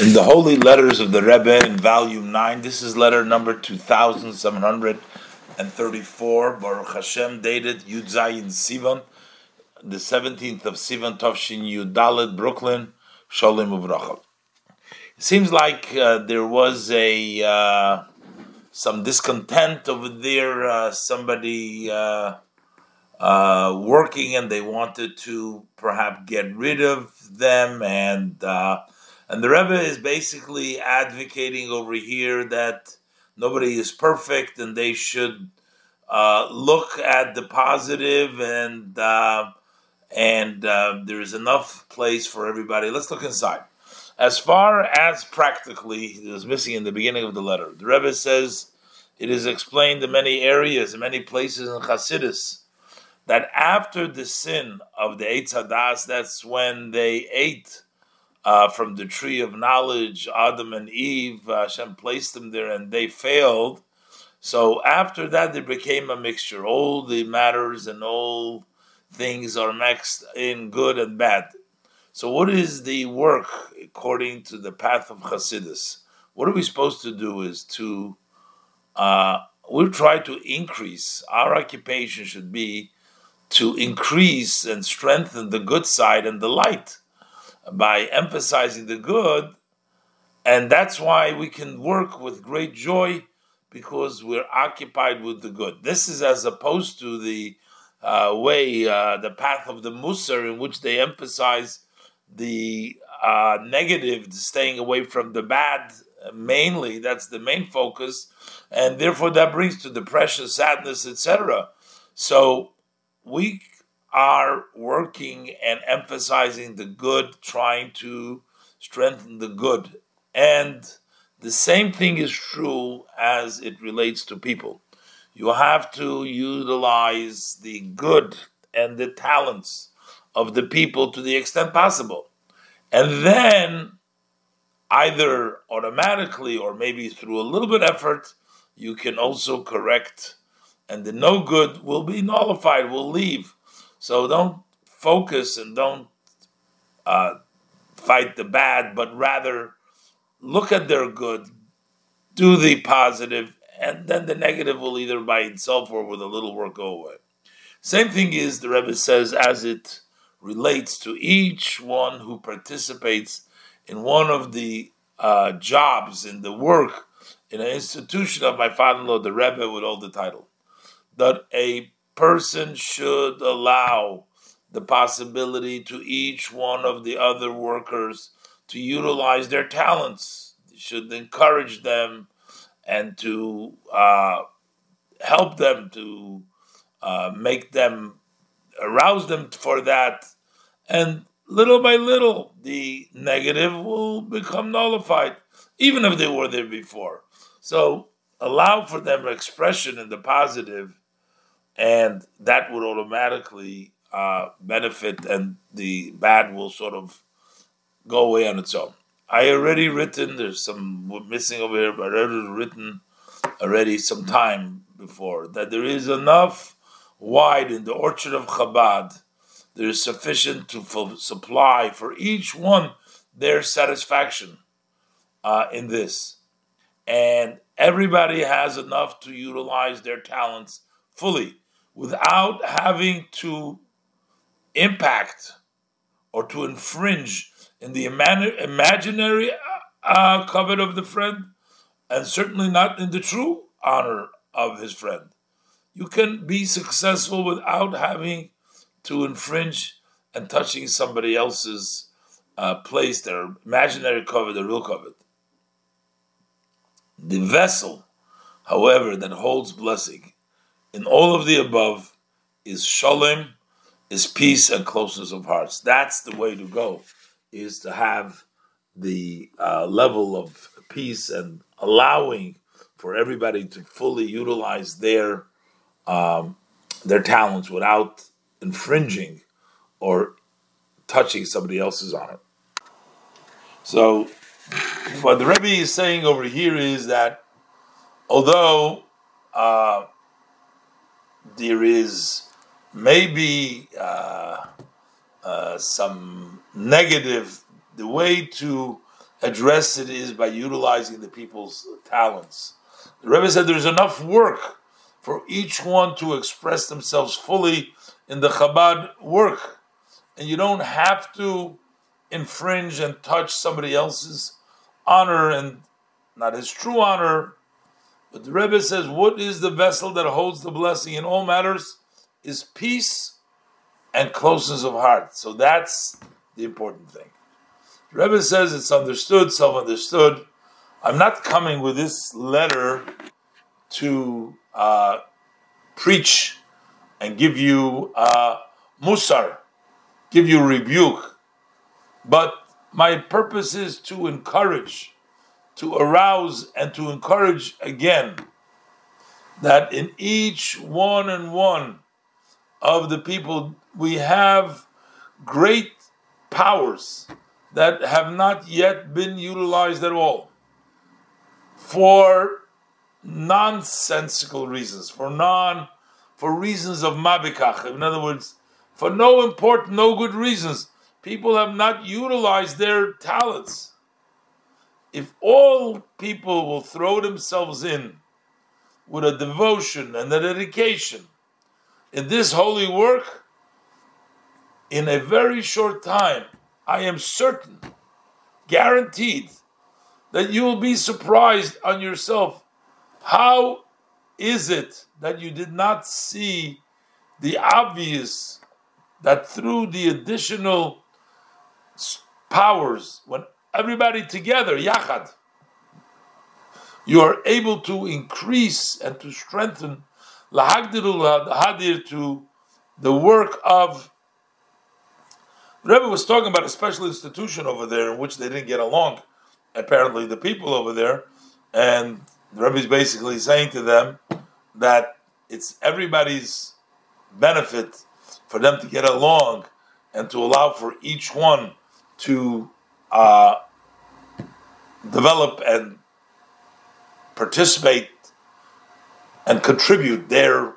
in the Holy Letters of the Rebbe in Volume 9. This is letter number 2734, Baruch Hashem, dated Yud Zayin Sivan, the 17th of Sivan, Tovshin Yudalit, Brooklyn, Sholem Uvrachal. It seems like uh, there was a uh, some discontent over there, uh, somebody uh, uh, working and they wanted to perhaps get rid of them and uh, and the Rebbe is basically advocating over here that nobody is perfect and they should uh, look at the positive and uh, and uh, there is enough place for everybody. Let's look inside. As far as practically, it was missing in the beginning of the letter. The Rebbe says it is explained in many areas, in many places in Chassidus, that after the sin of the Eitz Hadas, that's when they ate uh, from the tree of knowledge, Adam and Eve, uh, Hashem placed them there and they failed. So after that, they became a mixture. All the matters and all things are mixed in good and bad. So, what is the work according to the path of Chassidus? What are we supposed to do? Is to uh, we'll try to increase. Our occupation should be to increase and strengthen the good side and the light by emphasizing the good, and that's why we can work with great joy because we're occupied with the good. This is as opposed to the uh, way, uh, the path of the Musar, in which they emphasize the uh, negative, staying away from the bad mainly. That's the main focus, and therefore that brings to depression, sadness, etc. So we are working and emphasizing the good, trying to strengthen the good. And the same thing is true as it relates to people. You have to utilize the good and the talents of the people to the extent possible. And then, either automatically or maybe through a little bit of effort, you can also correct, and the no good will be nullified, will leave so don't focus and don't uh, fight the bad, but rather look at their good, do the positive, and then the negative will either by itself or with a little work go away. Same thing is, the Rebbe says, as it relates to each one who participates in one of the uh, jobs in the work in an institution of my father-in-law, the Rebbe, with all the title, that a person should allow the possibility to each one of the other workers to utilize their talents, should encourage them and to uh, help them to uh, make them arouse them for that. And little by little, the negative will become nullified, even if they were there before. So allow for them expression in the positive and that would automatically uh, benefit, and the bad will sort of go away on its own. I already written. There's some missing over here, but I already written already some time before that there is enough wide in the orchard of Chabad. There is sufficient to supply for each one their satisfaction uh, in this, and everybody has enough to utilize their talents fully without having to impact or to infringe in the imaginary uh, koved of the friend, and certainly not in the true honor of his friend. You can be successful without having to infringe and touching somebody else's uh, place, their imaginary koved, the real koved. The vessel, however, that holds blessing in all of the above is shalom, is peace and closeness of hearts. That's the way to go, is to have the uh, level of peace and allowing for everybody to fully utilize their um, their talents without infringing or touching somebody else's on it. So, what the Rebbe is saying over here is that although uh, there is maybe uh, uh, some negative, the way to address it is by utilizing the people's talents. The Rebbe said there's enough work for each one to express themselves fully in the Chabad work, and you don't have to infringe and touch somebody else's honor and not his true honor. But the Rebbe says, what is the vessel that holds the blessing in all matters? Is peace and closeness of heart. So that's the important thing. The Rebbe says it's understood, self-understood. I'm not coming with this letter to uh, preach and give you uh, musar, give you rebuke. But my purpose is to encourage, to arouse, and to encourage again that in each one and one of the people we have great powers that have not yet been utilized at all for nonsensical reasons, for non, for reasons of mabikach. In other words, for no important, no good reasons, people have not utilized their talents. If all people will throw themselves in with a devotion and a dedication in this holy work, in a very short time, I am certain, guaranteed, that you will be surprised on yourself. How is it that you did not see the obvious that through the additional powers, when everybody together, yachad, you are able to increase and to strengthen lahagdirul hadir to the work of the Rebbe was talking about a special institution over there in which they didn't get along. Apparently, the people over there, and the Rebbe is basically saying to them that it's everybody's benefit for them to get along and to allow for each one to uh, develop and participate and contribute their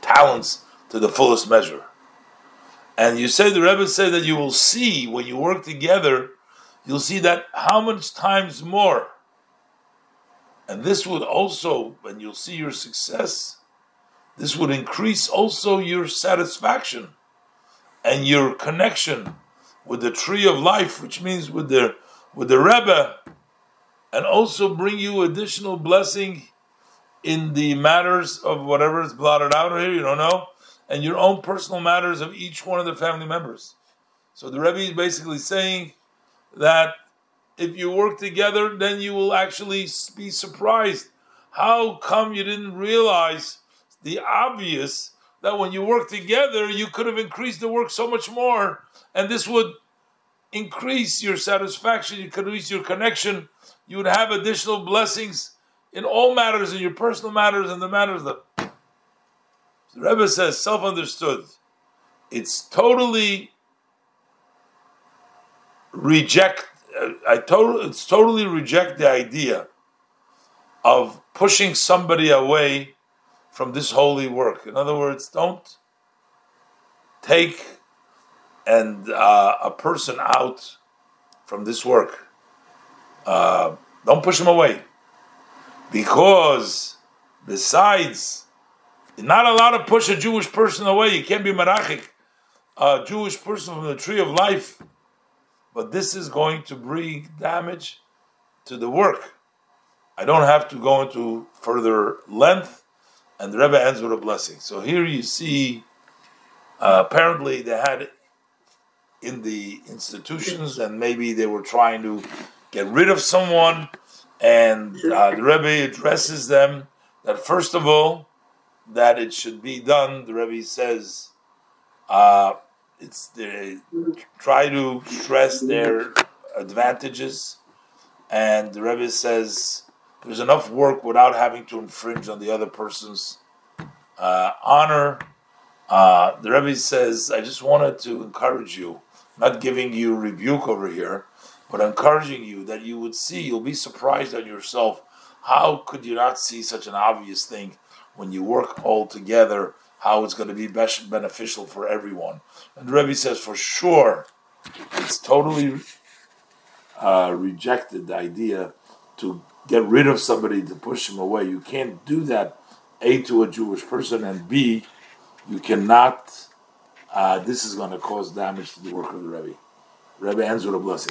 talents to the fullest measure. And you say the Rebbe said that you will see when you work together, you'll see that how much times more. And this would also, when you'll see your success, this would increase also your satisfaction and your connection with the tree of life, which means with the with the Rebbe, and also bring you additional blessing in the matters of whatever is blotted out here. You don't know and your own personal matters of each one of the family members. So the Rebbe is basically saying that if you work together, then you will actually be surprised. How come you didn't realize the obvious that when you work together, you could have increased the work so much more, and this would increase your satisfaction, you increase your connection, you would have additional blessings in all matters, in your personal matters and the matters that the Rebbe says self-understood. It's totally reject. I totally, it's totally reject the idea of pushing somebody away from this holy work. In other words, don't take and uh, a person out from this work. Uh, don't push him away, because besides not allowed to push a Jewish person away. You can't be marachik, a Jewish person from the tree of life. But this is going to bring damage to the work. I don't have to go into further length, and the Rebbe ends with a blessing. So here you see, uh, apparently they had in the institutions, and maybe they were trying to get rid of someone, and uh, the Rebbe addresses them that first of all, that it should be done, the Rebbe says, uh, it's the, try to stress their advantages, and the Rebbe says there's enough work without having to infringe on the other person's uh, honor. Uh, the Rebbe says, I just wanted to encourage you, not giving you rebuke over here, but encouraging you that you would see, you'll be surprised at yourself. How could you not see such an obvious thing? when you work all together, how it's going to be best beneficial for everyone. And Rebbe says, for sure, it's totally uh, rejected the idea to get rid of somebody to push him away. You can't do that, A, to a Jewish person, and B, you cannot, uh, this is going to cause damage to the work of the Rebbe. Rebbe ends with a blessing.